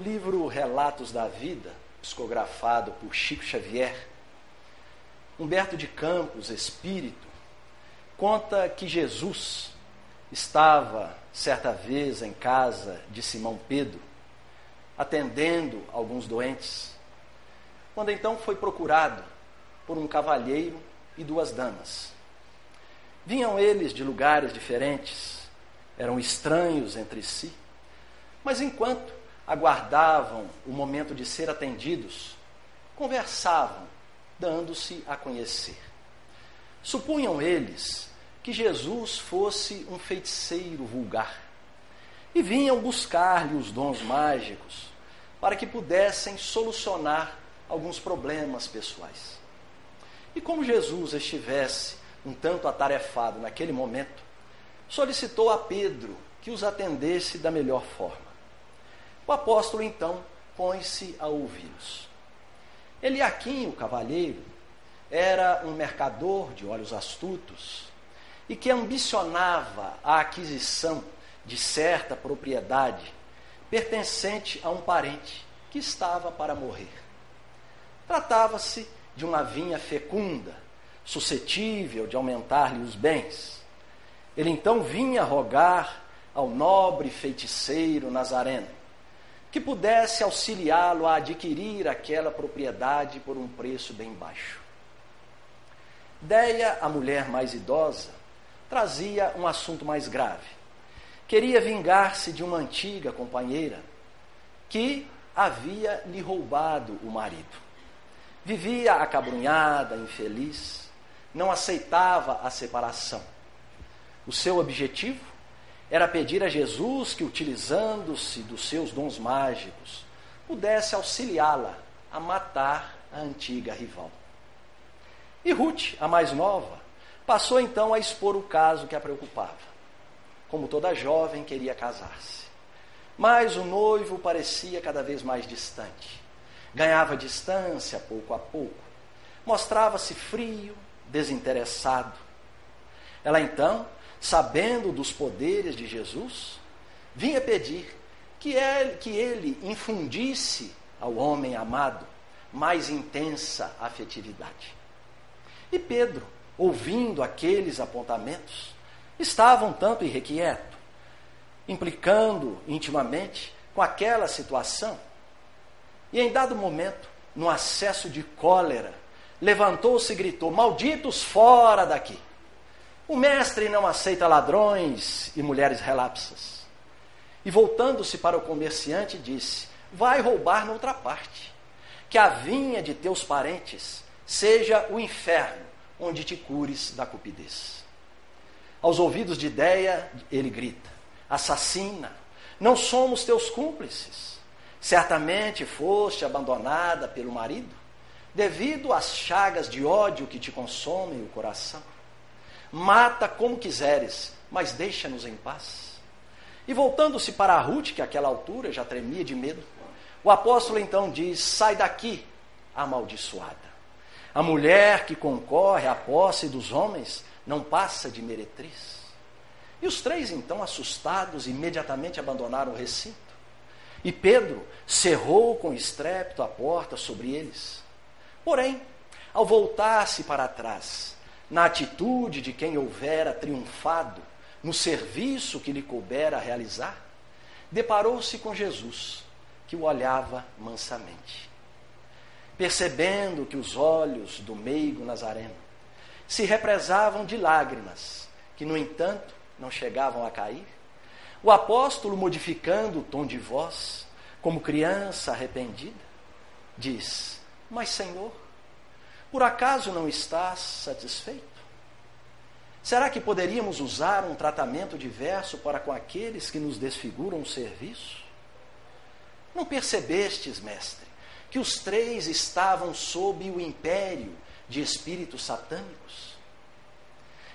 livro Relatos da Vida, psicografado por Chico Xavier, Humberto de Campos, espírito, conta que Jesus estava certa vez em casa de Simão Pedro, atendendo alguns doentes, quando então foi procurado por um cavalheiro e duas damas. Vinham eles de lugares diferentes, eram estranhos entre si, mas enquanto aguardavam o momento de ser atendidos, conversavam dando-se a conhecer. Supunham eles que Jesus fosse um feiticeiro vulgar e vinham buscar-lhe os dons mágicos para que pudessem solucionar alguns problemas pessoais. E como Jesus estivesse um tanto atarefado naquele momento, solicitou a Pedro que os atendesse da melhor forma. O apóstolo então põe-se a ouvi-los. Eliaquim, o cavalheiro, era um mercador de olhos astutos e que ambicionava a aquisição de certa propriedade pertencente a um parente que estava para morrer. Tratava-se de uma vinha fecunda, suscetível de aumentar-lhe os bens. Ele então vinha rogar ao nobre feiticeiro Nazareno que pudesse auxiliá-lo a adquirir aquela propriedade por um preço bem baixo. Deia, a mulher mais idosa, trazia um assunto mais grave. Queria vingar-se de uma antiga companheira que havia lhe roubado o marido. Vivia acabrunhada, infeliz, não aceitava a separação. O seu objetivo era pedir a Jesus que, utilizando-se dos seus dons mágicos, pudesse auxiliá-la a matar a antiga rival. E Ruth, a mais nova, passou então a expor o caso que a preocupava. Como toda jovem, queria casar-se. Mas o noivo parecia cada vez mais distante. Ganhava distância pouco a pouco. Mostrava-se frio, desinteressado. Ela então sabendo dos poderes de Jesus, vinha pedir que ele, que ele infundisse ao homem amado mais intensa afetividade. E Pedro, ouvindo aqueles apontamentos, estava um tanto irrequieto, implicando intimamente com aquela situação. E em dado momento, no acesso de cólera, levantou-se e gritou: Malditos fora daqui! O mestre não aceita ladrões e mulheres relapsas. E voltando-se para o comerciante, disse: Vai roubar noutra parte, que a vinha de teus parentes seja o inferno, onde te cures da cupidez. Aos ouvidos de Ideia, ele grita: Assassina, não somos teus cúmplices. Certamente foste abandonada pelo marido, devido às chagas de ódio que te consomem o coração. Mata como quiseres, mas deixa-nos em paz. E voltando-se para Ruth, que àquela altura já tremia de medo, o apóstolo então diz: Sai daqui, amaldiçoada. A mulher que concorre à posse dos homens não passa de meretriz. E os três, então, assustados, imediatamente abandonaram o recinto. E Pedro cerrou com estrépito a porta sobre eles. Porém, ao voltar-se para trás, na atitude de quem houvera triunfado no serviço que lhe coubera realizar, deparou-se com Jesus, que o olhava mansamente. Percebendo que os olhos do meigo Nazareno se represavam de lágrimas, que, no entanto, não chegavam a cair, o apóstolo, modificando o tom de voz, como criança arrependida, diz: Mas, Senhor, por acaso não estás satisfeito? Será que poderíamos usar um tratamento diverso para com aqueles que nos desfiguram o serviço? Não percebestes, mestre, que os três estavam sob o império de espíritos satânicos?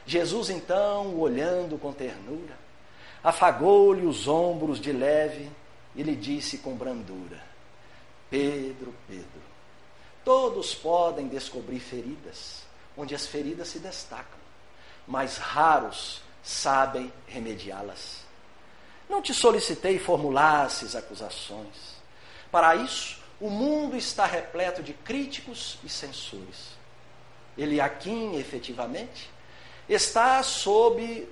Jesus, então, olhando com ternura, afagou-lhe os ombros de leve e lhe disse com brandura: Pedro, Pedro, Todos podem descobrir feridas, onde as feridas se destacam, mas raros sabem remediá-las. Não te solicitei formulasses acusações, Para isso, o mundo está repleto de críticos e censores. Eliakim, efetivamente, está sob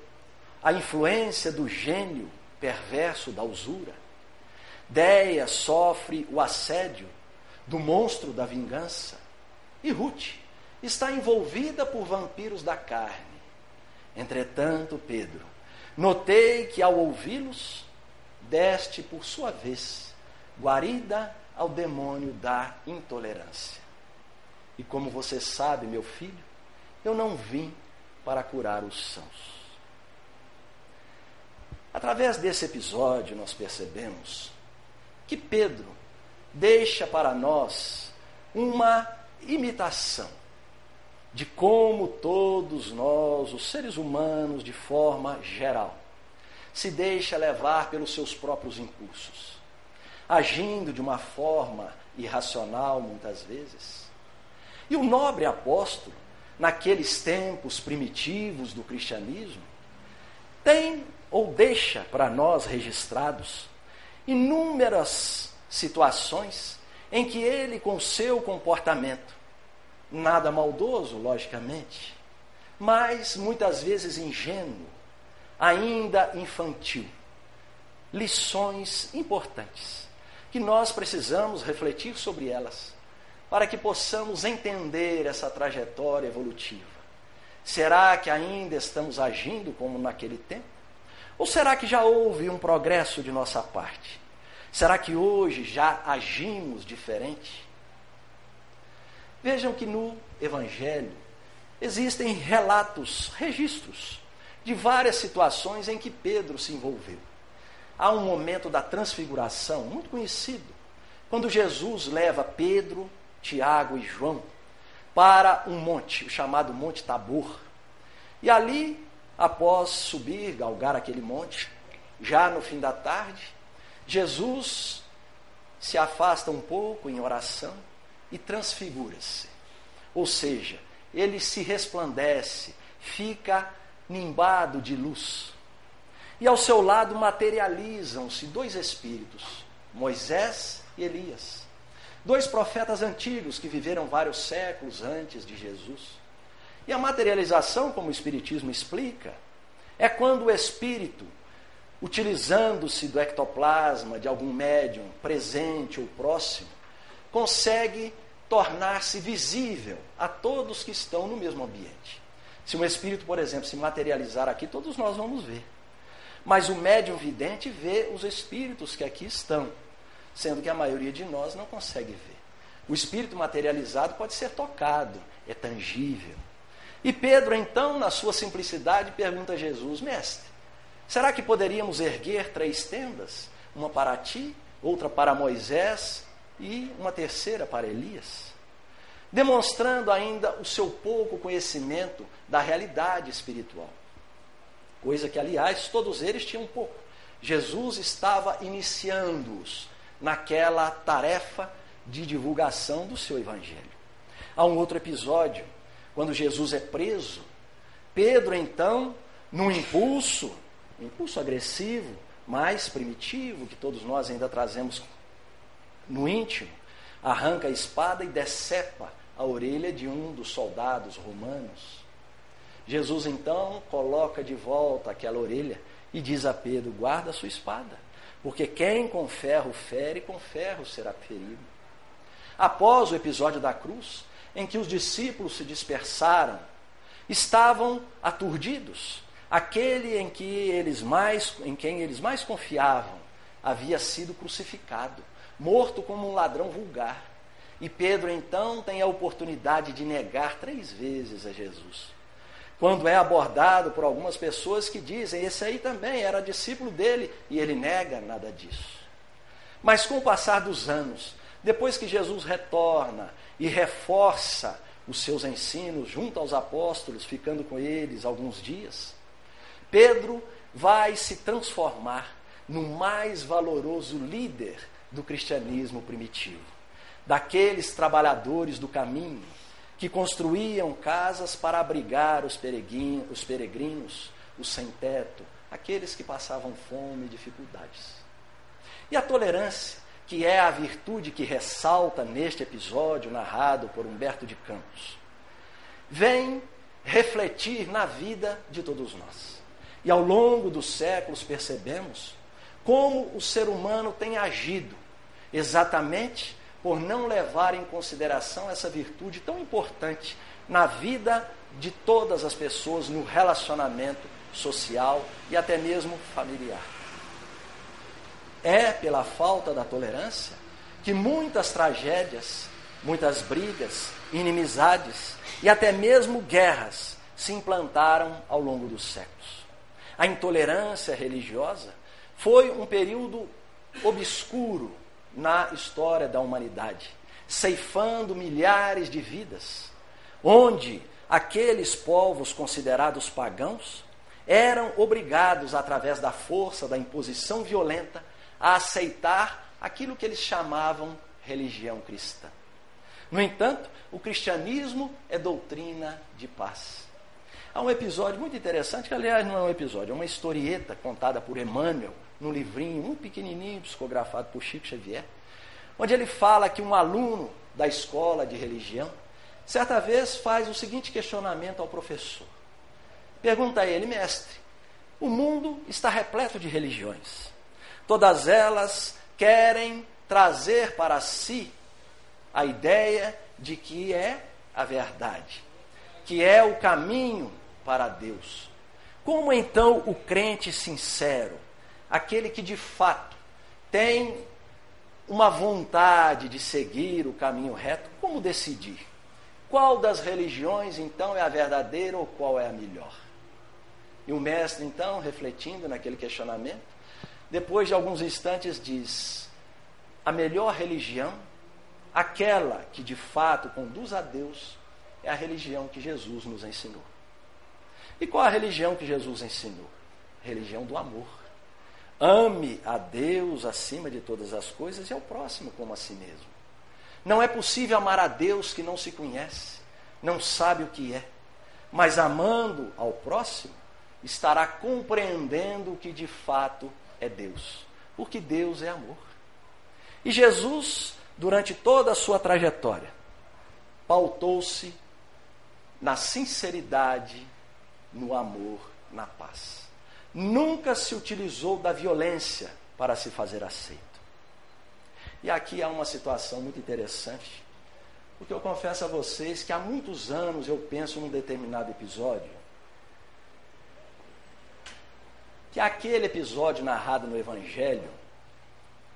a influência do gênio perverso da usura. Deia sofre o assédio do monstro da vingança. E Ruth está envolvida por vampiros da carne. Entretanto, Pedro, notei que ao ouvi-los, deste por sua vez guarida ao demônio da intolerância. E como você sabe, meu filho, eu não vim para curar os sãos. Através desse episódio, nós percebemos que Pedro deixa para nós uma imitação de como todos nós, os seres humanos, de forma geral, se deixa levar pelos seus próprios impulsos, agindo de uma forma irracional muitas vezes. E o nobre apóstolo, naqueles tempos primitivos do cristianismo, tem ou deixa para nós registrados inúmeras situações em que ele, com seu comportamento, nada maldoso, logicamente, mas muitas vezes ingênuo, ainda infantil, lições importantes que nós precisamos refletir sobre elas para que possamos entender essa trajetória evolutiva. Será que ainda estamos agindo como naquele tempo? Ou será que já houve um progresso de nossa parte? Será que hoje já agimos diferente? Vejam que no Evangelho existem relatos, registros de várias situações em que Pedro se envolveu. Há um momento da transfiguração muito conhecido, quando Jesus leva Pedro, Tiago e João para um monte, o chamado Monte Tabor. E ali após subir, galgar aquele monte, já no fim da tarde, Jesus se afasta um pouco em oração e transfigura-se. Ou seja, ele se resplandece, fica nimbado de luz. E ao seu lado materializam-se dois espíritos, Moisés e Elias. Dois profetas antigos que viveram vários séculos antes de Jesus. E a materialização, como o Espiritismo explica, é quando o espírito, utilizando-se do ectoplasma de algum médium presente ou próximo, consegue tornar-se visível a todos que estão no mesmo ambiente. Se um espírito, por exemplo, se materializar aqui, todos nós vamos ver. Mas o médium vidente vê os espíritos que aqui estão, sendo que a maioria de nós não consegue ver. O espírito materializado pode ser tocado, é tangível. E Pedro, então, na sua simplicidade, pergunta a Jesus: Mestre, será que poderíamos erguer três tendas? Uma para ti, outra para Moisés e uma terceira para Elias? Demonstrando ainda o seu pouco conhecimento da realidade espiritual. Coisa que, aliás, todos eles tinham pouco. Jesus estava iniciando-os naquela tarefa de divulgação do seu evangelho. Há um outro episódio quando Jesus é preso, Pedro, então, num impulso, impulso agressivo, mais primitivo, que todos nós ainda trazemos no íntimo, arranca a espada e decepa a orelha de um dos soldados romanos. Jesus então coloca de volta aquela orelha e diz a Pedro: guarda a sua espada, porque quem com ferro fere, com ferro será ferido. Após o episódio da cruz, em que os discípulos se dispersaram, estavam aturdidos. Aquele em que eles mais, em quem eles mais confiavam, havia sido crucificado, morto como um ladrão vulgar. E Pedro então tem a oportunidade de negar três vezes a Jesus. Quando é abordado por algumas pessoas que dizem, esse aí também era discípulo dele, e ele nega nada disso. Mas com o passar dos anos, depois que Jesus retorna e reforça os seus ensinos junto aos apóstolos, ficando com eles alguns dias, Pedro vai se transformar no mais valoroso líder do cristianismo primitivo, daqueles trabalhadores do caminho que construíam casas para abrigar os peregrinos, os, peregrinos, os sem-teto, aqueles que passavam fome e dificuldades. E a tolerância que é a virtude que ressalta neste episódio narrado por Humberto de Campos, vem refletir na vida de todos nós. E ao longo dos séculos percebemos como o ser humano tem agido exatamente por não levar em consideração essa virtude tão importante na vida de todas as pessoas, no relacionamento social e até mesmo familiar. É pela falta da tolerância que muitas tragédias, muitas brigas, inimizades e até mesmo guerras se implantaram ao longo dos séculos. A intolerância religiosa foi um período obscuro na história da humanidade, ceifando milhares de vidas, onde aqueles povos considerados pagãos eram obrigados, através da força, da imposição violenta, a aceitar aquilo que eles chamavam religião cristã. No entanto, o cristianismo é doutrina de paz. Há um episódio muito interessante, que aliás não é um episódio, é uma historieta contada por Emmanuel, num livrinho um pequenininho, psicografado por Chico Xavier, onde ele fala que um aluno da escola de religião, certa vez faz o seguinte questionamento ao professor. Pergunta a ele, mestre, o mundo está repleto de religiões. Todas elas querem trazer para si a ideia de que é a verdade, que é o caminho para Deus. Como então o crente sincero, aquele que de fato tem uma vontade de seguir o caminho reto, como decidir? Qual das religiões então é a verdadeira ou qual é a melhor? E o mestre então, refletindo naquele questionamento, depois de alguns instantes diz: a melhor religião, aquela que de fato conduz a Deus, é a religião que Jesus nos ensinou. E qual a religião que Jesus ensinou? Religião do amor. Ame a Deus acima de todas as coisas e ao próximo como a si mesmo. Não é possível amar a Deus que não se conhece, não sabe o que é, mas amando ao próximo, estará compreendendo o que de fato é Deus, porque Deus é amor. E Jesus, durante toda a sua trajetória, pautou-se na sinceridade, no amor, na paz nunca se utilizou da violência para se fazer aceito. E aqui há uma situação muito interessante, porque eu confesso a vocês que há muitos anos eu penso num determinado episódio, que aquele episódio narrado no Evangelho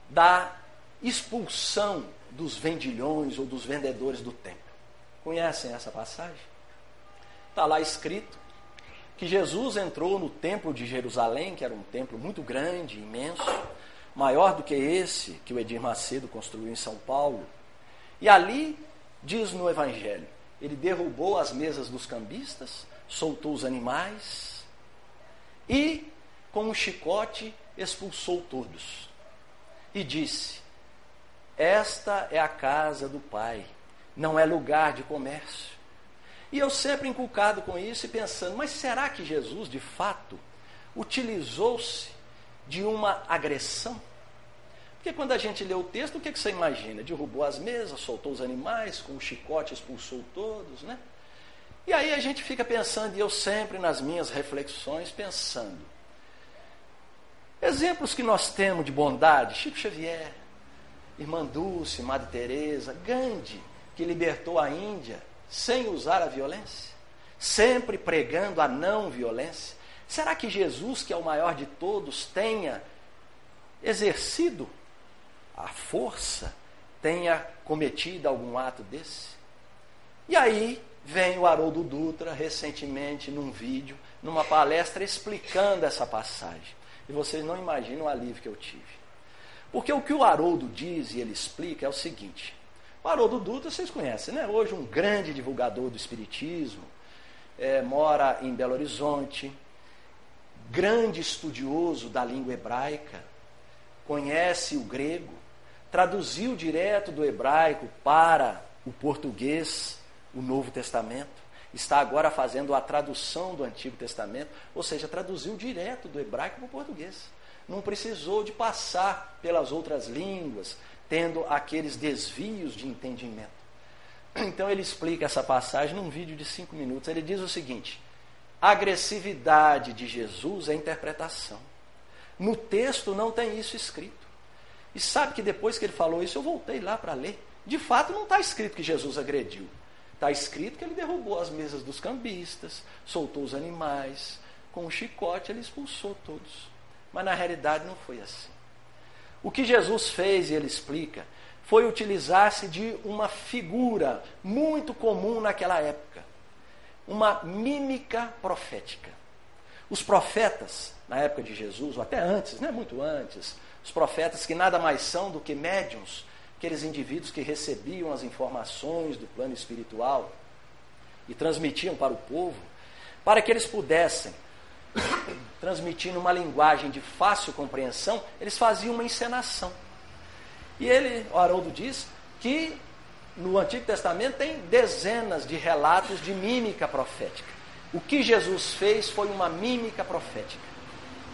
da expulsão dos vendilhões ou dos vendedores do templo. Conhecem essa passagem? Está lá escrito que Jesus entrou no templo de Jerusalém, que era um templo muito grande, imenso, maior do que esse que o Edir Macedo construiu em São Paulo. E ali, diz no Evangelho, ele derrubou as mesas dos cambistas, soltou os animais e, com um chicote, expulsou todos. E disse: Esta é a casa do Pai, não é lugar de comércio. E eu sempre inculcado com isso e pensando, mas será que Jesus, de fato, utilizou-se de uma agressão? Porque quando a gente lê o texto, o que, que você imagina? Derrubou as mesas, soltou os animais, com o um chicote expulsou todos, né? E aí a gente fica pensando, e eu sempre nas minhas reflexões pensando. Exemplos que nós temos de bondade, Chico Xavier, Irmã Dulce, Madre Teresa, Gandhi, que libertou a Índia sem usar a violência? Sempre pregando a não violência? Será que Jesus, que é o maior de todos, tenha exercido a força, tenha cometido algum ato desse? E aí vem o Haroldo Dutra, recentemente, num vídeo, numa palestra, explicando essa passagem. E vocês não imaginam o alívio que eu tive. Porque o que o Haroldo diz e ele explica é o seguinte: o Haroldo Dutra, vocês conhecem, né? Hoje um grande divulgador do Espiritismo, é, mora em Belo Horizonte, grande estudioso da língua hebraica, conhece o grego, traduziu direto do hebraico para o português o Novo Testamento, está agora fazendo a tradução do Antigo Testamento, ou seja, traduziu direto do hebraico para o português. Não precisou de passar pelas outras línguas, tendo aqueles desvios de entendimento. Então ele explica essa passagem num vídeo de cinco minutos. Ele diz o seguinte: a agressividade de Jesus é interpretação. No texto não tem isso escrito. E sabe que depois que ele falou isso, eu voltei lá para ler. De fato, não está escrito que Jesus agrediu. Está escrito que ele derrubou as mesas dos cambistas, soltou os animais, com um chicote ele expulsou todos. Mas na realidade não foi assim. O que Jesus fez, e ele explica, foi utilizar-se de uma figura muito comum naquela época, uma mímica profética. Os profetas, na época de Jesus, ou até antes, né, muito antes, os profetas que nada mais são do que médiums, aqueles indivíduos que recebiam as informações do plano espiritual e transmitiam para o povo, para que eles pudessem transmitir numa linguagem de fácil compreensão, eles faziam uma encenação. E ele, o Haroldo diz, que no Antigo Testamento tem dezenas de relatos de mímica profética. O que Jesus fez foi uma mímica profética.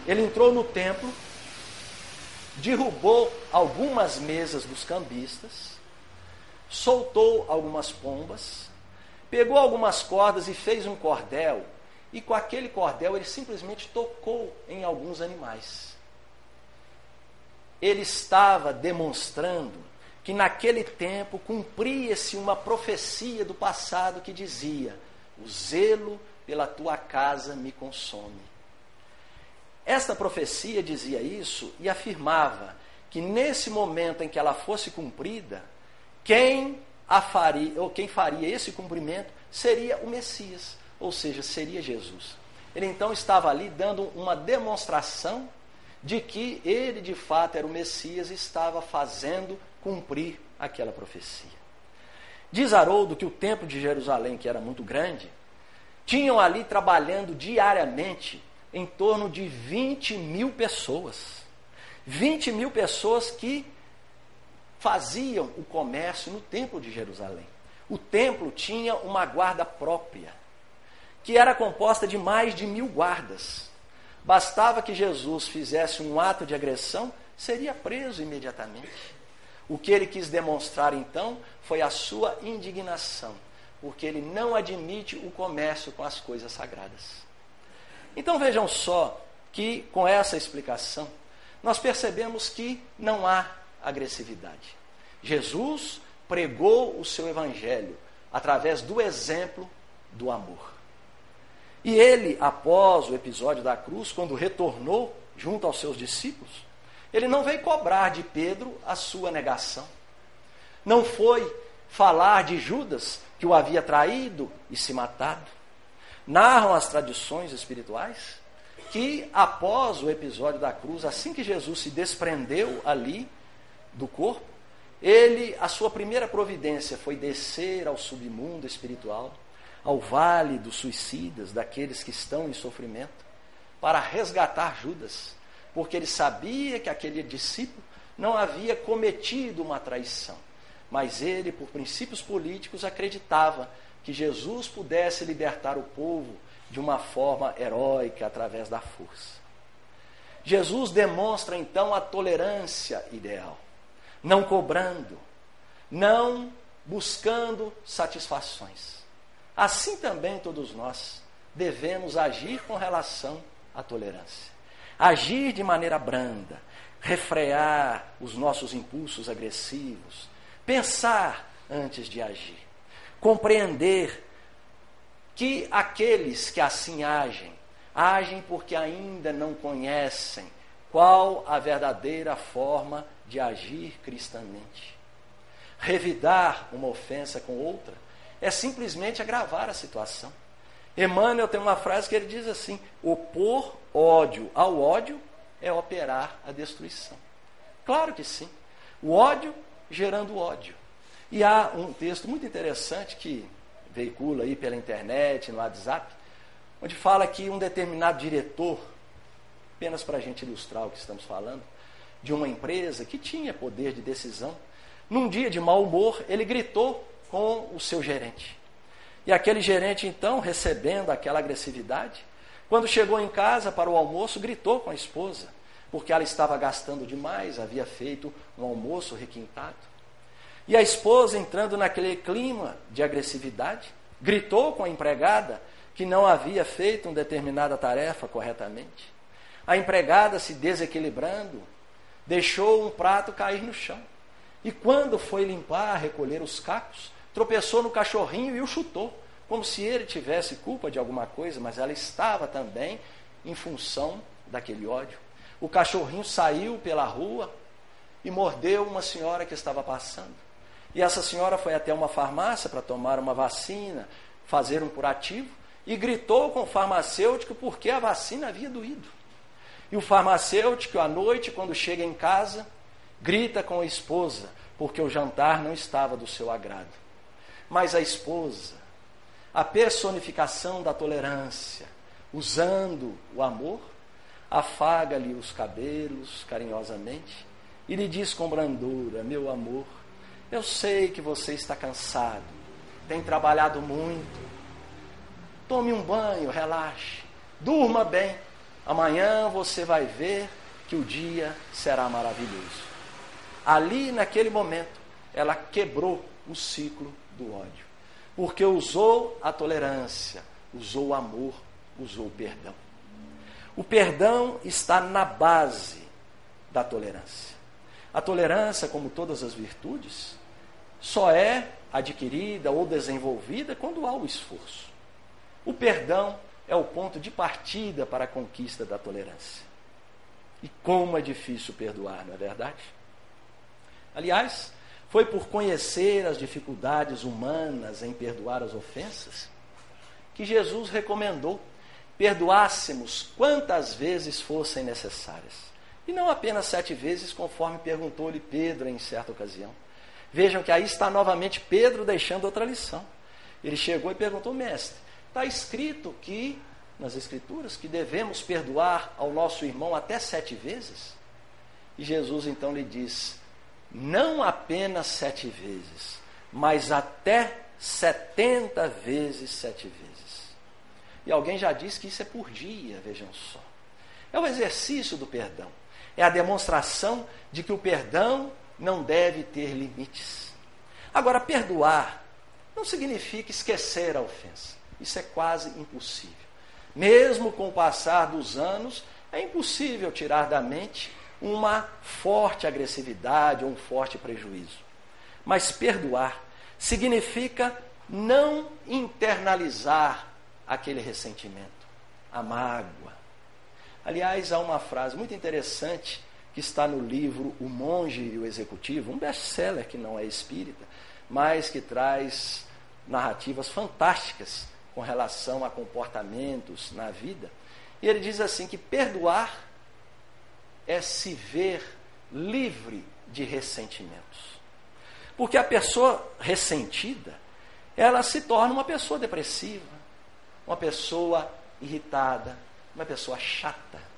Ele entrou no templo, derrubou algumas mesas dos cambistas, soltou algumas pombas, pegou algumas cordas e fez um cordel e com aquele cordel ele simplesmente tocou em alguns animais. Ele estava demonstrando que naquele tempo cumpria-se uma profecia do passado que dizia: O zelo pela tua casa me consome. Esta profecia dizia isso e afirmava que nesse momento em que ela fosse cumprida, quem a faria, ou quem faria esse cumprimento seria o Messias ou seja, seria Jesus. Ele então estava ali dando uma demonstração de que ele de fato era o Messias e estava fazendo cumprir aquela profecia. Diz Haroldo que o templo de Jerusalém, que era muito grande, tinham ali trabalhando diariamente em torno de 20 mil pessoas. 20 mil pessoas que faziam o comércio no templo de Jerusalém. O templo tinha uma guarda própria que era composta de mais de mil guardas. Bastava que Jesus fizesse um ato de agressão, seria preso imediatamente. O que ele quis demonstrar então foi a sua indignação, porque ele não admite o comércio com as coisas sagradas. Então vejam só que com essa explicação nós percebemos que não há agressividade. Jesus pregou o seu evangelho através do exemplo do amor. E ele, após o episódio da cruz, quando retornou junto aos seus discípulos, ele não veio cobrar de Pedro a sua negação. Não foi falar de Judas, que o havia traído e se matado. Narram as tradições espirituais que, após o episódio da cruz, assim que Jesus se desprendeu ali do corpo, ele, a sua primeira providência foi descer ao submundo espiritual ao vale dos suicidas, daqueles que estão em sofrimento, para resgatar Judas, porque ele sabia que aquele discípulo não havia cometido uma traição, mas ele, por princípios políticos, acreditava que Jesus pudesse libertar o povo de uma forma heróica através da força. Jesus demonstra então a tolerância ideal, não cobrando, não buscando satisfações. Assim também todos nós devemos agir com relação à tolerância. Agir de maneira branda, refrear os nossos impulsos agressivos, pensar antes de agir, compreender que aqueles que assim agem, agem porque ainda não conhecem qual a verdadeira forma de agir cristamente. Revidar uma ofensa com outra é simplesmente agravar a situação. Emmanuel tem uma frase que ele diz assim: opor ódio ao ódio é operar a destruição. Claro que sim. O ódio gerando ódio. E há um texto muito interessante que veicula aí pela internet, no WhatsApp, onde fala que um determinado diretor, apenas para a gente ilustrar o que estamos falando, de uma empresa que tinha poder de decisão, num dia de mau humor, ele gritou com o seu gerente. E aquele gerente, então, recebendo aquela agressividade, quando chegou em casa para o almoço, gritou com a esposa. porque ela estava gastando demais, havia feito um almoço requintado. E a esposa, entrando naquele clima de agressividade, gritou com a empregada que não havia feito uma determinada tarefa corretamente. A empregada, se desequilibrando, deixou um prato cair no chão. E quando foi limpar, recolher os cacos, tropeçou no cachorrinho e o chutou, como se ele tivesse culpa de alguma coisa, mas ela estava também em função daquele ódio. O cachorrinho saiu pela rua e mordeu uma senhora que estava passando. E essa senhora foi até uma farmácia para tomar uma vacina, fazer um curativo, e gritou com o farmacêutico porque a vacina havia doído. E o farmacêutico, à noite, quando chega em casa, grita com a esposa, porque o jantar não estava do seu agrado. Mas a esposa, a personificação da tolerância, usando o amor, afaga-lhe os cabelos carinhosamente e lhe diz com brandura: Meu amor, eu sei que você está cansado, tem trabalhado muito. Tome um banho, relaxe, durma bem. Amanhã você vai ver que o dia será maravilhoso. Ali, naquele momento, ela quebrou o ciclo do ódio. Porque usou a tolerância, usou o amor, usou o perdão. O perdão está na base da tolerância. A tolerância, como todas as virtudes, só é adquirida ou desenvolvida quando há o esforço. O perdão é o ponto de partida para a conquista da tolerância. E como é difícil perdoar, não é verdade? Aliás, foi por conhecer as dificuldades humanas em perdoar as ofensas que Jesus recomendou perdoássemos quantas vezes fossem necessárias. E não apenas sete vezes, conforme perguntou-lhe Pedro em certa ocasião. Vejam que aí está novamente Pedro deixando outra lição. Ele chegou e perguntou, mestre, está escrito que, nas Escrituras, que devemos perdoar ao nosso irmão até sete vezes? E Jesus então lhe diz: não apenas sete vezes, mas até setenta vezes sete vezes. E alguém já disse que isso é por dia, vejam só. É o exercício do perdão. É a demonstração de que o perdão não deve ter limites. Agora, perdoar não significa esquecer a ofensa. Isso é quase impossível. Mesmo com o passar dos anos, é impossível tirar da mente uma forte agressividade ou um forte prejuízo. Mas perdoar significa não internalizar aquele ressentimento, a mágoa. Aliás, há uma frase muito interessante que está no livro O Monge e o Executivo, um best-seller que não é espírita, mas que traz narrativas fantásticas com relação a comportamentos na vida. E ele diz assim que perdoar é se ver livre de ressentimentos. Porque a pessoa ressentida, ela se torna uma pessoa depressiva, uma pessoa irritada, uma pessoa chata.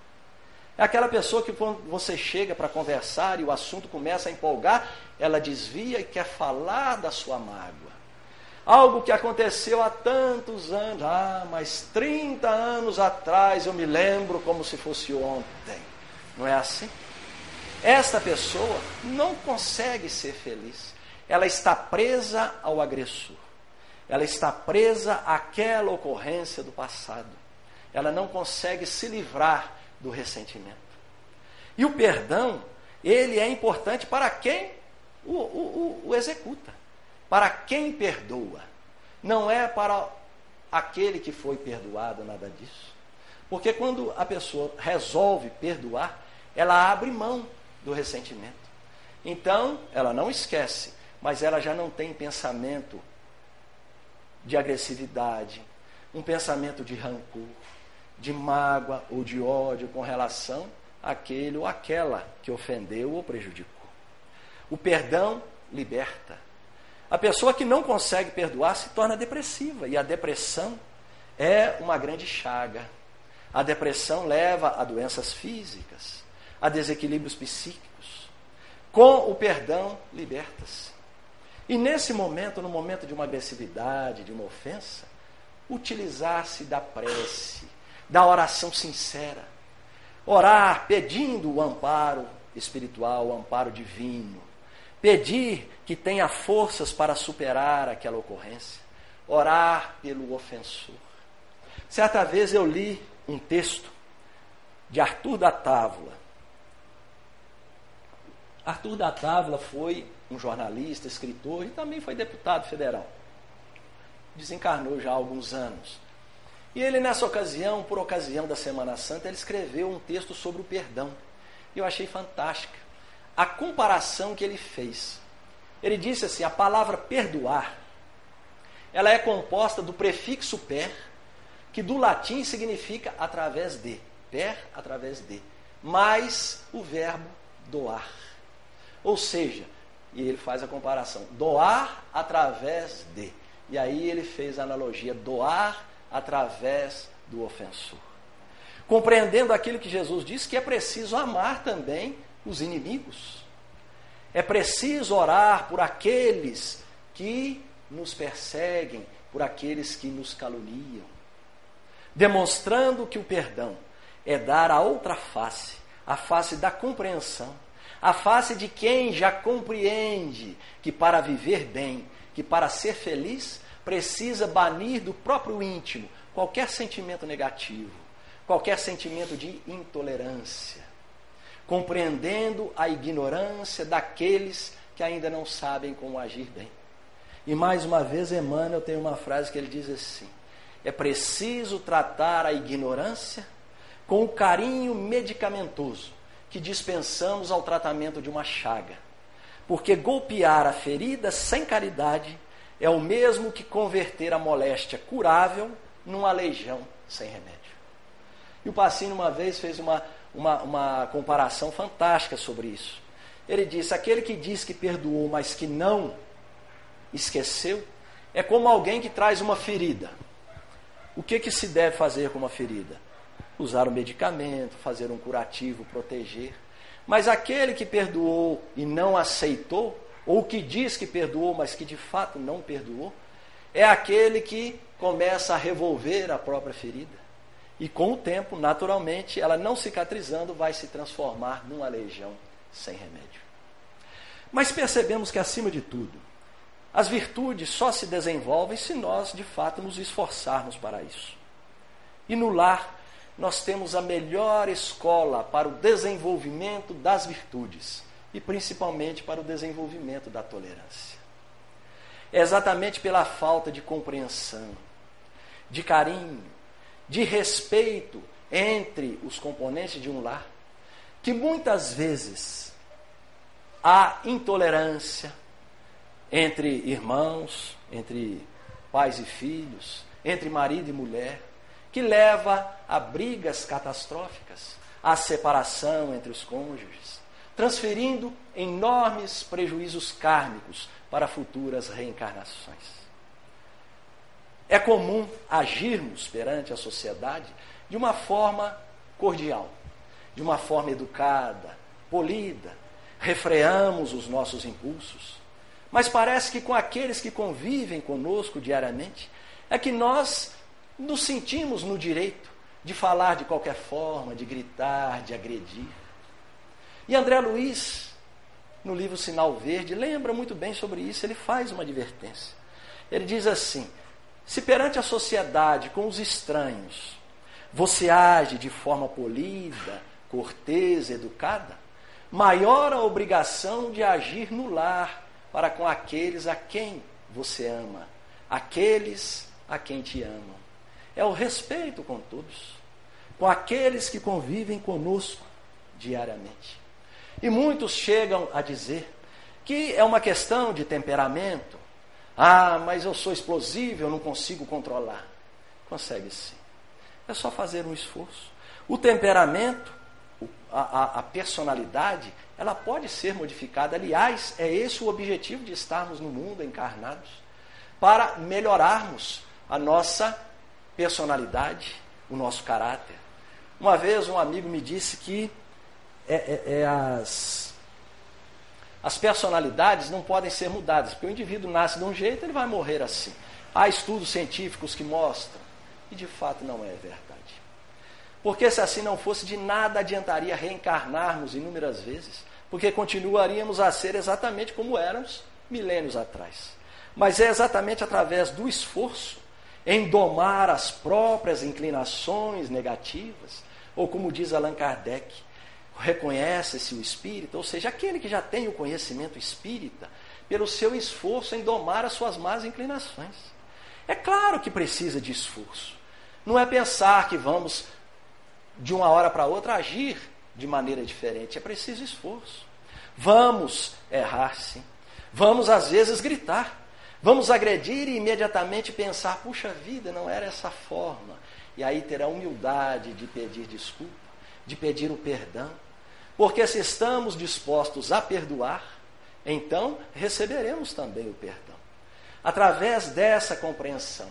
É aquela pessoa que quando você chega para conversar e o assunto começa a empolgar, ela desvia e quer falar da sua mágoa. Algo que aconteceu há tantos anos, ah, mas 30 anos atrás eu me lembro como se fosse ontem. Não é assim? Esta pessoa não consegue ser feliz. Ela está presa ao agressor. Ela está presa àquela ocorrência do passado. Ela não consegue se livrar do ressentimento. E o perdão, ele é importante para quem o, o, o, o executa, para quem perdoa. Não é para aquele que foi perdoado, nada disso. Porque quando a pessoa resolve perdoar, ela abre mão do ressentimento. Então, ela não esquece, mas ela já não tem pensamento de agressividade, um pensamento de rancor, de mágoa ou de ódio com relação àquele ou àquela que ofendeu ou prejudicou. O perdão liberta. A pessoa que não consegue perdoar se torna depressiva, e a depressão é uma grande chaga. A depressão leva a doenças físicas, a desequilíbrios psíquicos. Com o perdão, liberta-se. E nesse momento, no momento de uma agressividade, de uma ofensa, utilizar-se da prece, da oração sincera. Orar pedindo o amparo espiritual, o amparo divino. Pedir que tenha forças para superar aquela ocorrência. Orar pelo ofensor. Certa vez eu li um texto de Arthur da Távola. Arthur da Távola foi um jornalista, escritor e também foi deputado federal. Desencarnou já há alguns anos. E ele, nessa ocasião, por ocasião da Semana Santa, ele escreveu um texto sobre o perdão. E eu achei fantástica a comparação que ele fez. Ele disse assim: a palavra perdoar, ela é composta do prefixo per, que do latim significa através de, per através de, mais o verbo doar. Ou seja, e ele faz a comparação, doar através de. E aí ele fez a analogia, doar através do ofensor. Compreendendo aquilo que Jesus disse, que é preciso amar também os inimigos. É preciso orar por aqueles que nos perseguem, por aqueles que nos caluniam. Demonstrando que o perdão é dar a outra face, a face da compreensão, a face de quem já compreende que para viver bem, que para ser feliz, precisa banir do próprio íntimo qualquer sentimento negativo, qualquer sentimento de intolerância, compreendendo a ignorância daqueles que ainda não sabem como agir bem. E mais uma vez, Emmanuel tem uma frase que ele diz assim: é preciso tratar a ignorância com o carinho medicamentoso que dispensamos ao tratamento de uma chaga. Porque golpear a ferida sem caridade é o mesmo que converter a moléstia curável numa legião sem remédio. E o Pacino uma vez fez uma, uma, uma comparação fantástica sobre isso. Ele disse: aquele que diz que perdoou, mas que não esqueceu, é como alguém que traz uma ferida. O que, que se deve fazer com uma ferida? Usar o medicamento, fazer um curativo, proteger. Mas aquele que perdoou e não aceitou, ou que diz que perdoou, mas que de fato não perdoou, é aquele que começa a revolver a própria ferida. E com o tempo, naturalmente, ela não cicatrizando, vai se transformar numa legião sem remédio. Mas percebemos que, acima de tudo, as virtudes só se desenvolvem se nós, de fato, nos esforçarmos para isso. E no lar, nós temos a melhor escola para o desenvolvimento das virtudes e principalmente para o desenvolvimento da tolerância. É exatamente pela falta de compreensão, de carinho, de respeito entre os componentes de um lar, que muitas vezes há intolerância entre irmãos, entre pais e filhos, entre marido e mulher, que leva a brigas catastróficas, à separação entre os cônjuges transferindo enormes prejuízos kármicos para futuras reencarnações. É comum agirmos perante a sociedade de uma forma cordial, de uma forma educada, polida, refreamos os nossos impulsos, mas parece que com aqueles que convivem conosco diariamente, é que nós nos sentimos no direito de falar de qualquer forma, de gritar, de agredir. E André Luiz, no livro Sinal Verde, lembra muito bem sobre isso, ele faz uma advertência. Ele diz assim: se perante a sociedade, com os estranhos, você age de forma polida, cortês, educada, maior a obrigação de agir no lar para com aqueles a quem você ama, aqueles a quem te amam. É o respeito com todos, com aqueles que convivem conosco diariamente. E muitos chegam a dizer que é uma questão de temperamento. Ah, mas eu sou explosivo, eu não consigo controlar. Consegue sim. É só fazer um esforço. O temperamento, a, a, a personalidade, ela pode ser modificada. Aliás, é esse o objetivo de estarmos no mundo encarnados para melhorarmos a nossa personalidade, o nosso caráter. Uma vez um amigo me disse que é, é, é as, as personalidades não podem ser mudadas, porque o indivíduo nasce de um jeito, ele vai morrer assim. Há estudos científicos que mostram, e de fato não é verdade. Porque se assim não fosse, de nada adiantaria reencarnarmos inúmeras vezes, porque continuaríamos a ser exatamente como éramos milênios atrás. Mas é exatamente através do esforço em domar as próprias inclinações negativas, ou como diz Allan Kardec, reconhece-se o espírita, ou seja, aquele que já tem o conhecimento espírita, pelo seu esforço em domar as suas más inclinações. É claro que precisa de esforço. Não é pensar que vamos, de uma hora para outra, agir de maneira diferente. É preciso esforço. Vamos errar, sim. Vamos, às vezes, gritar. Vamos agredir e imediatamente pensar: puxa vida, não era essa forma. E aí ter a humildade de pedir desculpa, de pedir o perdão. Porque se estamos dispostos a perdoar, então receberemos também o perdão. Através dessa compreensão,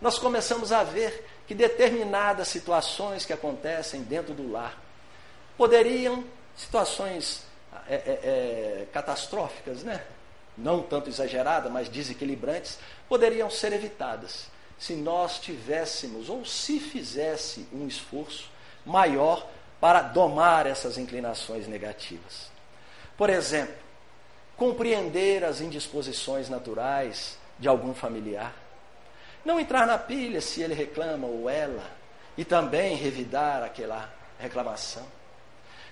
nós começamos a ver que determinadas situações que acontecem dentro do lar poderiam, situações é, é, é, catastróficas, né? Não tanto exageradas, mas desequilibrantes, poderiam ser evitadas se nós tivéssemos ou se fizesse um esforço maior para domar essas inclinações negativas. Por exemplo, compreender as indisposições naturais de algum familiar. Não entrar na pilha se ele reclama ou ela, e também revidar aquela reclamação.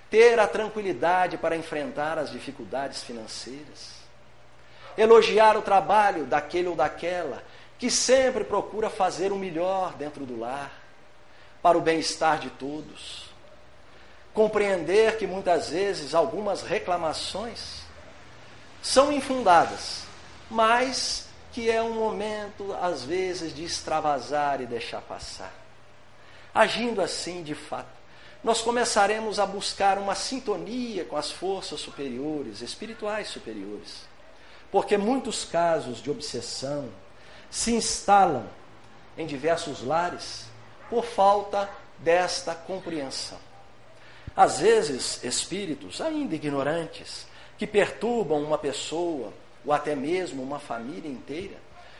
Ter a tranquilidade para enfrentar as dificuldades financeiras elogiar o trabalho daquele ou daquela que sempre procura fazer o melhor dentro do lar, para o bem-estar de todos. Compreender que muitas vezes algumas reclamações são infundadas, mas que é um momento, às vezes, de extravasar e deixar passar. Agindo assim, de fato, nós começaremos a buscar uma sintonia com as forças superiores, espirituais superiores porque muitos casos de obsessão se instalam em diversos lares por falta desta compreensão. Às vezes, espíritos ainda ignorantes que perturbam uma pessoa ou até mesmo uma família inteira,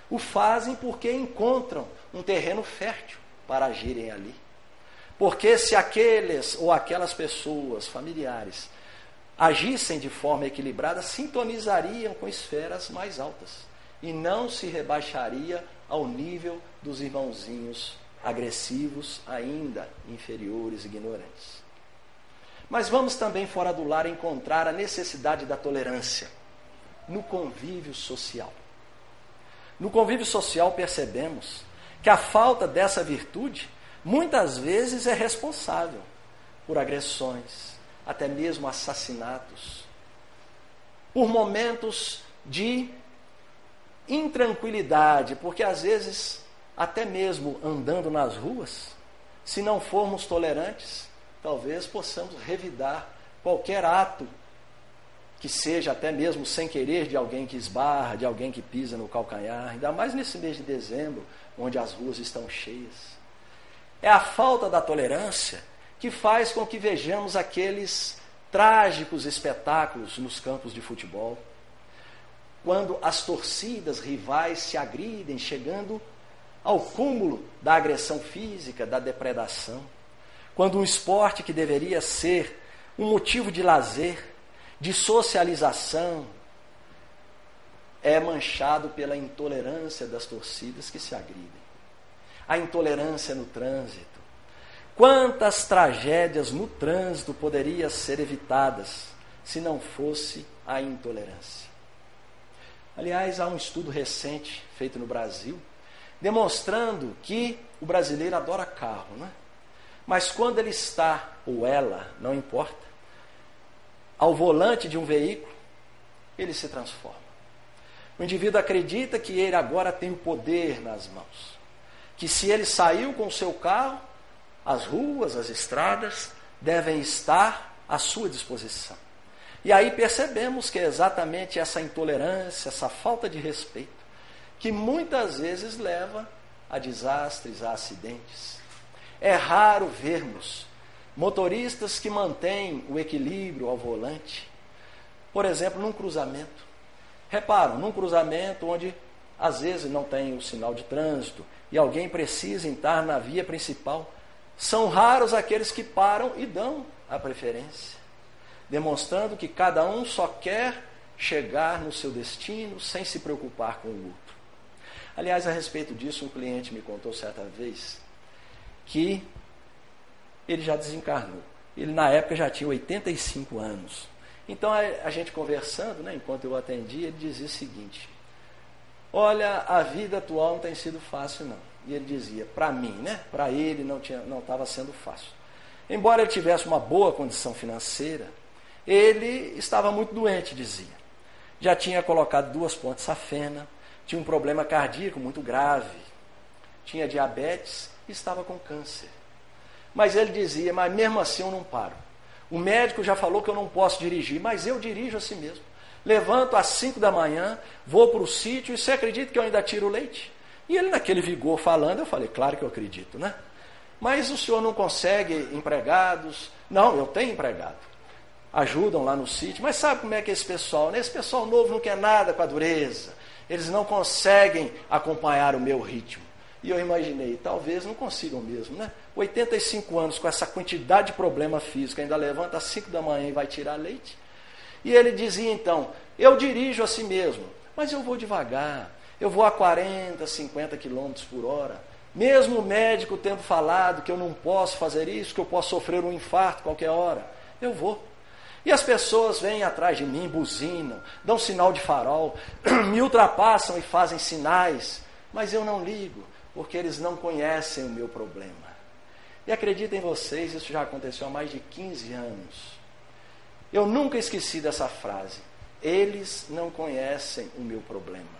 o fazem porque encontram um terreno fértil para agirem ali. Porque se aqueles ou aquelas pessoas familiares agissem de forma equilibrada, sintonizariam com esferas mais altas e não se rebaixaria ao nível dos irmãozinhos agressivos, ainda inferiores, ignorantes. Mas vamos também fora do lar encontrar a necessidade da tolerância no convívio social. No convívio social percebemos que a falta dessa virtude muitas vezes é responsável por agressões, até mesmo assassinatos, por momentos de intranquilidade, porque às vezes, até mesmo andando nas ruas, se não formos tolerantes, talvez possamos revidar qualquer ato que seja até mesmo sem querer de alguém que esbarra, de alguém que pisa no calcanhar, ainda mais nesse mês de dezembro, onde as ruas estão cheias. É a falta da tolerância que faz com que vejamos aqueles trágicos espetáculos nos campos de futebol, quando as torcidas rivais se agridem, chegando ao cúmulo da agressão física, da depredação, quando um esporte que deveria ser um motivo de lazer, de socialização, é manchado pela intolerância das torcidas que se agridem. A intolerância no trânsito, Quantas tragédias no trânsito poderiam ser evitadas se não fosse a intolerância? Aliás, há um estudo recente feito no Brasil demonstrando que o brasileiro adora carro, né? Mas quando ele está, ou ela, não importa, ao volante de um veículo, ele se transforma. O indivíduo acredita que ele agora tem o poder nas mãos. Que se ele saiu com o seu carro, as ruas, as estradas devem estar à sua disposição. E aí percebemos que é exatamente essa intolerância, essa falta de respeito, que muitas vezes leva a desastres, a acidentes. É raro vermos motoristas que mantêm o equilíbrio ao volante, por exemplo, num cruzamento. Reparam, num cruzamento onde às vezes não tem o sinal de trânsito e alguém precisa entrar na via principal São raros aqueles que param e dão a preferência, demonstrando que cada um só quer chegar no seu destino sem se preocupar com o outro. Aliás, a respeito disso, um cliente me contou certa vez que ele já desencarnou. Ele, na época, já tinha 85 anos. Então, a, gente conversando, né, enquanto eu atendia, ele dizia o seguinte: Olha, a vida atual não tem sido fácil, não. E ele dizia, para mim, né? Para ele não estava sendo fácil. Embora ele tivesse uma boa condição financeira, ele estava muito doente, dizia. Já tinha colocado duas pontes safena, tinha um problema cardíaco muito grave, tinha diabetes e estava com câncer. Mas ele dizia, mas mesmo assim eu não paro. O médico já falou que eu não posso dirigir, mas eu dirijo assim mesmo. Levanto às 5 da manhã, vou para o sítio e você acredita que eu ainda tiro leite? E ele, naquele vigor falando, eu falei, claro que eu acredito, né? Mas o senhor não consegue empregados? Não, eu tenho empregado. Ajudam lá no sítio, mas sabe como é que é esse pessoal? Né? Esse pessoal novo não quer nada com a dureza. Eles não conseguem acompanhar o meu ritmo. E eu imaginei, talvez não consigam mesmo, né? 85 anos com essa quantidade de problema físico, ainda levanta às 5 da manhã e vai tirar leite. E ele dizia então: Eu dirijo a si mesmo, mas eu vou devagar, eu vou a 40, 50 quilômetros por hora. Mesmo o médico tendo falado que eu não posso fazer isso, que eu posso sofrer um infarto qualquer hora, eu vou. E as pessoas vêm atrás de mim, buzinam, dão sinal de farol, me ultrapassam e fazem sinais, mas eu não ligo, porque eles não conhecem o meu problema. E acreditem vocês, isso já aconteceu há mais de 15 anos. Eu nunca esqueci dessa frase. Eles não conhecem o meu problema.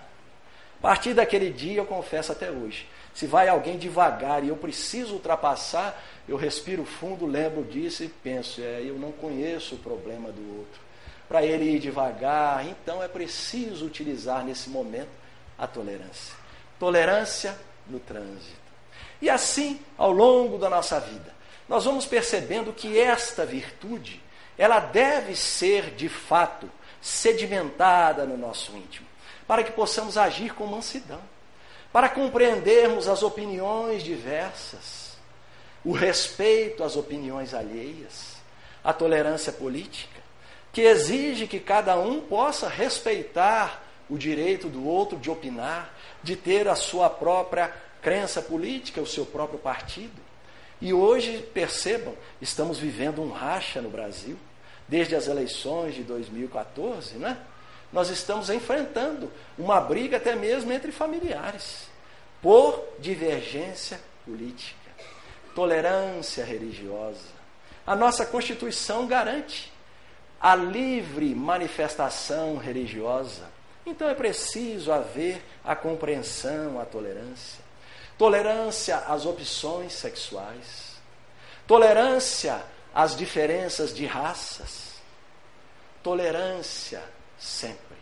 A partir daquele dia, eu confesso até hoje, se vai alguém devagar e eu preciso ultrapassar, eu respiro fundo, lembro disso e penso, é, eu não conheço o problema do outro. Para ele ir devagar, então é preciso utilizar nesse momento a tolerância. Tolerância no trânsito. E assim, ao longo da nossa vida, nós vamos percebendo que esta virtude, ela deve ser de fato sedimentada no nosso íntimo, para que possamos agir com mansidão, para compreendermos as opiniões diversas, o respeito às opiniões alheias, a tolerância política, que exige que cada um possa respeitar o direito do outro de opinar, de ter a sua própria crença política, o seu próprio partido. E hoje, percebam, estamos vivendo um racha no Brasil desde as eleições de 2014, né? Nós estamos enfrentando uma briga até mesmo entre familiares por divergência política, tolerância religiosa. A nossa Constituição garante a livre manifestação religiosa. Então é preciso haver a compreensão, a tolerância. Tolerância às opções sexuais. Tolerância as diferenças de raças. Tolerância sempre.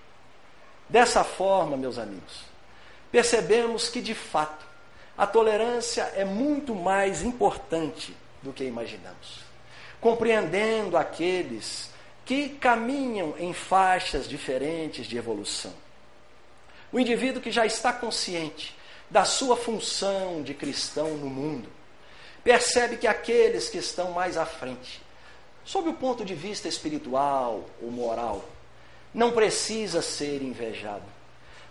Dessa forma, meus amigos, percebemos que de fato a tolerância é muito mais importante do que imaginamos. Compreendendo aqueles que caminham em faixas diferentes de evolução. O indivíduo que já está consciente da sua função de cristão no mundo, percebe que aqueles que estão mais à frente, sob o ponto de vista espiritual ou moral, não precisa ser invejado,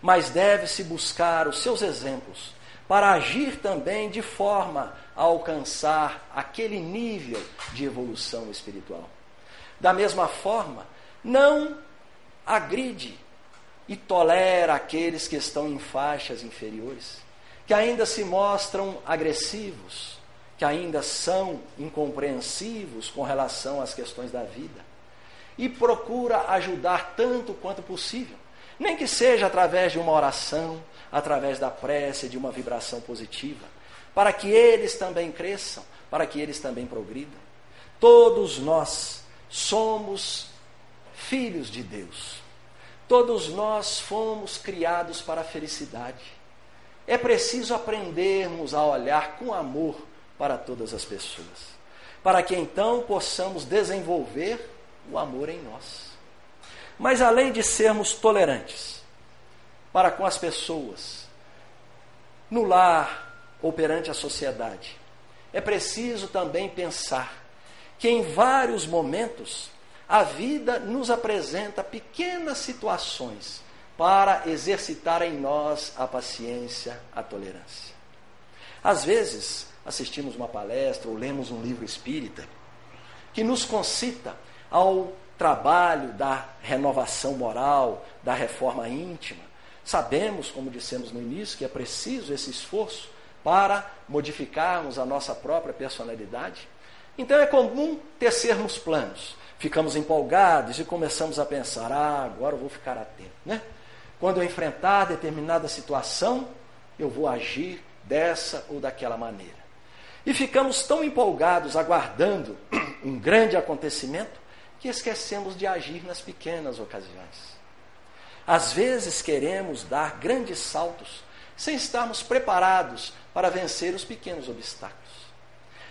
mas deve-se buscar os seus exemplos para agir também de forma a alcançar aquele nível de evolução espiritual. Da mesma forma, não agride e tolera aqueles que estão em faixas inferiores, que ainda se mostram agressivos, que ainda são incompreensivos com relação às questões da vida. E procura ajudar tanto quanto possível. Nem que seja através de uma oração, através da prece, de uma vibração positiva, para que eles também cresçam, para que eles também progridam. Todos nós somos filhos de Deus. Todos nós fomos criados para a felicidade. É preciso aprendermos a olhar com amor para todas as pessoas, para que então possamos desenvolver o amor em nós. Mas além de sermos tolerantes para com as pessoas, no lar ou perante a sociedade, é preciso também pensar que em vários momentos a vida nos apresenta pequenas situações para exercitar em nós a paciência, a tolerância. Às vezes, assistimos uma palestra ou lemos um livro espírita que nos concita ao trabalho da renovação moral, da reforma íntima. Sabemos, como dissemos no início, que é preciso esse esforço para modificarmos a nossa própria personalidade. Então é comum tecermos planos. Ficamos empolgados e começamos a pensar: ah, agora eu vou ficar atento, né? Quando eu enfrentar determinada situação, eu vou agir dessa ou daquela maneira. E ficamos tão empolgados aguardando um grande acontecimento que esquecemos de agir nas pequenas ocasiões. Às vezes queremos dar grandes saltos sem estarmos preparados para vencer os pequenos obstáculos.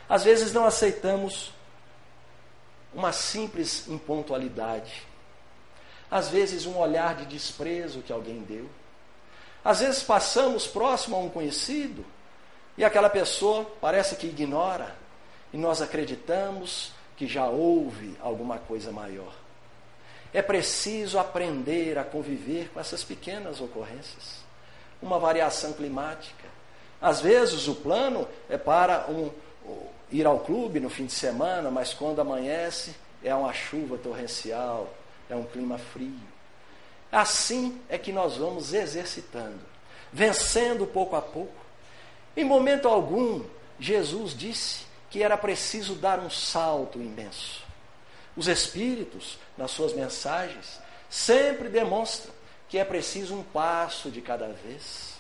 Às vezes não aceitamos uma simples impontualidade às vezes um olhar de desprezo que alguém deu. Às vezes passamos próximo a um conhecido e aquela pessoa parece que ignora e nós acreditamos que já houve alguma coisa maior. É preciso aprender a conviver com essas pequenas ocorrências. Uma variação climática. Às vezes o plano é para um, ir ao clube no fim de semana, mas quando amanhece é uma chuva torrencial, é um clima frio. Assim é que nós vamos exercitando, vencendo pouco a pouco. Em momento algum, Jesus disse que era preciso dar um salto imenso. Os Espíritos, nas suas mensagens, sempre demonstram que é preciso um passo de cada vez.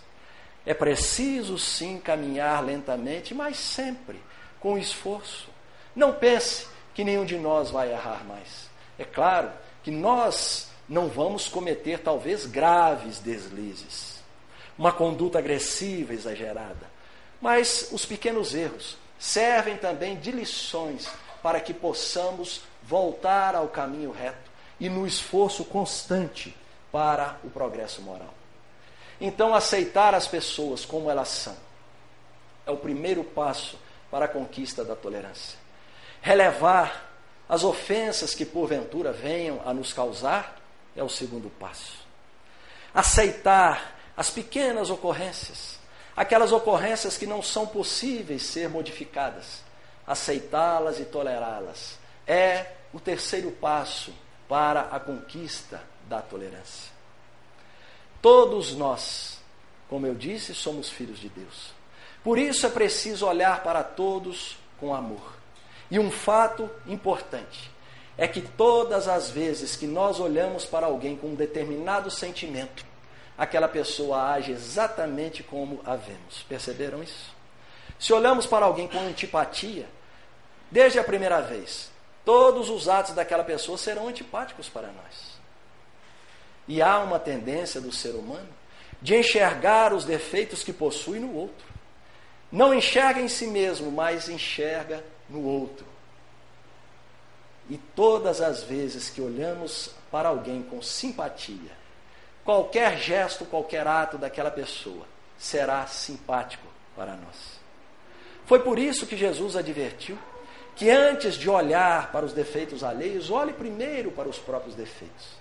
É preciso sim caminhar lentamente, mas sempre com esforço. Não pense que nenhum de nós vai errar mais. É claro que nós não vamos cometer talvez graves deslizes, uma conduta agressiva exagerada, mas os pequenos erros servem também de lições para que possamos voltar ao caminho reto e no esforço constante para o progresso moral. Então, aceitar as pessoas como elas são é o primeiro passo para a conquista da tolerância. Relevar as ofensas que porventura venham a nos causar é o segundo passo. Aceitar as pequenas ocorrências, aquelas ocorrências que não são possíveis ser modificadas, aceitá-las e tolerá-las, é o terceiro passo para a conquista da tolerância. Todos nós, como eu disse, somos filhos de Deus. Por isso é preciso olhar para todos com amor. E um fato importante é que todas as vezes que nós olhamos para alguém com um determinado sentimento, aquela pessoa age exatamente como a vemos. Perceberam isso? Se olhamos para alguém com antipatia, desde a primeira vez, todos os atos daquela pessoa serão antipáticos para nós. E há uma tendência do ser humano de enxergar os defeitos que possui no outro. Não enxerga em si mesmo, mas enxerga no outro. E todas as vezes que olhamos para alguém com simpatia, qualquer gesto, qualquer ato daquela pessoa será simpático para nós. Foi por isso que Jesus advertiu que antes de olhar para os defeitos alheios, olhe primeiro para os próprios defeitos.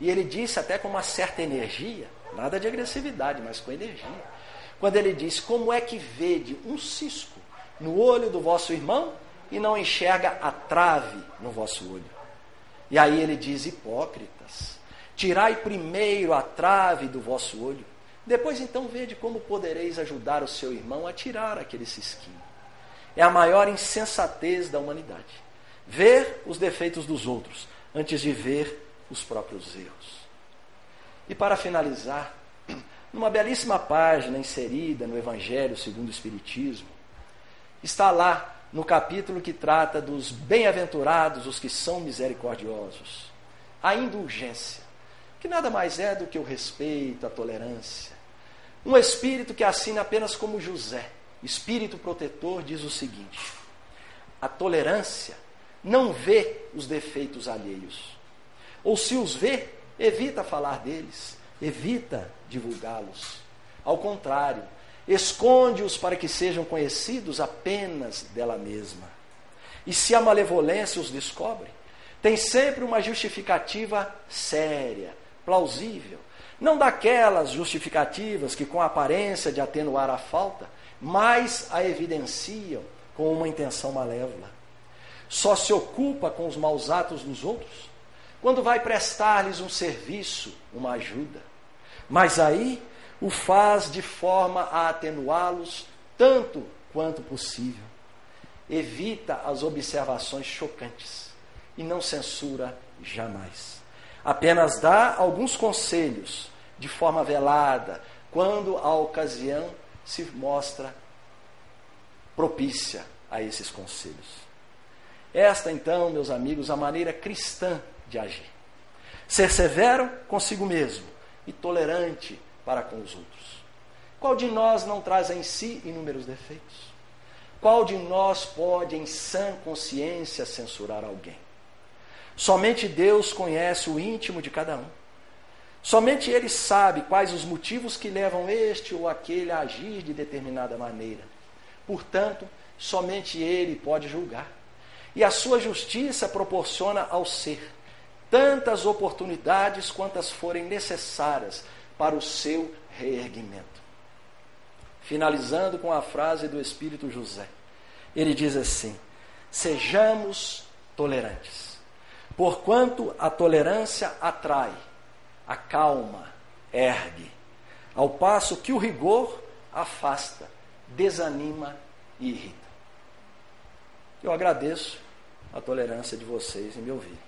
E ele disse até com uma certa energia, nada de agressividade, mas com energia. Quando ele disse: Como é que vede um cisco no olho do vosso irmão e não enxerga a trave no vosso olho. E aí ele diz: hipócritas, tirai primeiro a trave do vosso olho, depois então vede como podereis ajudar o seu irmão a tirar aquele cisquinho. É a maior insensatez da humanidade. Ver os defeitos dos outros antes de ver os próprios erros. E para finalizar, numa belíssima página inserida no Evangelho segundo o Espiritismo, está lá no capítulo que trata dos bem-aventurados, os que são misericordiosos. A indulgência, que nada mais é do que o respeito, a tolerância. Um espírito que assina apenas como José, espírito protetor, diz o seguinte: a tolerância não vê os defeitos alheios. Ou se os vê, evita falar deles, evita divulgá-los. Ao contrário, esconde-os para que sejam conhecidos apenas dela mesma. E se a malevolência os descobre, tem sempre uma justificativa séria, plausível, não daquelas justificativas que, com a aparência de atenuar a falta, mais a evidenciam com uma intenção malévola. Só se ocupa com os maus atos dos outros quando vai prestar-lhes um serviço, uma ajuda. Mas aí o faz de forma a atenuá-los tanto quanto possível. Evita as observações chocantes e não censura jamais. Apenas dá alguns conselhos de forma velada, quando a ocasião se mostra propícia a esses conselhos. Esta, então, meus amigos, a maneira cristã de agir. Ser severo consigo mesmo e tolerante para com os outros. Qual de nós não traz em si inúmeros defeitos? Qual de nós pode, em sã consciência, censurar alguém? Somente Deus conhece o íntimo de cada um. Somente Ele sabe quais os motivos que levam este ou aquele a agir de determinada maneira. Portanto, somente Ele pode julgar. E a sua justiça proporciona ao ser tantas oportunidades quantas forem necessárias para o seu reerguimento. Finalizando com a frase do Espírito José, ele diz assim: Sejamos tolerantes, porquanto a tolerância atrai, acalma, ergue, ao passo que o rigor afasta, desanima e irrita. Eu agradeço a tolerância de vocês em me ouvir.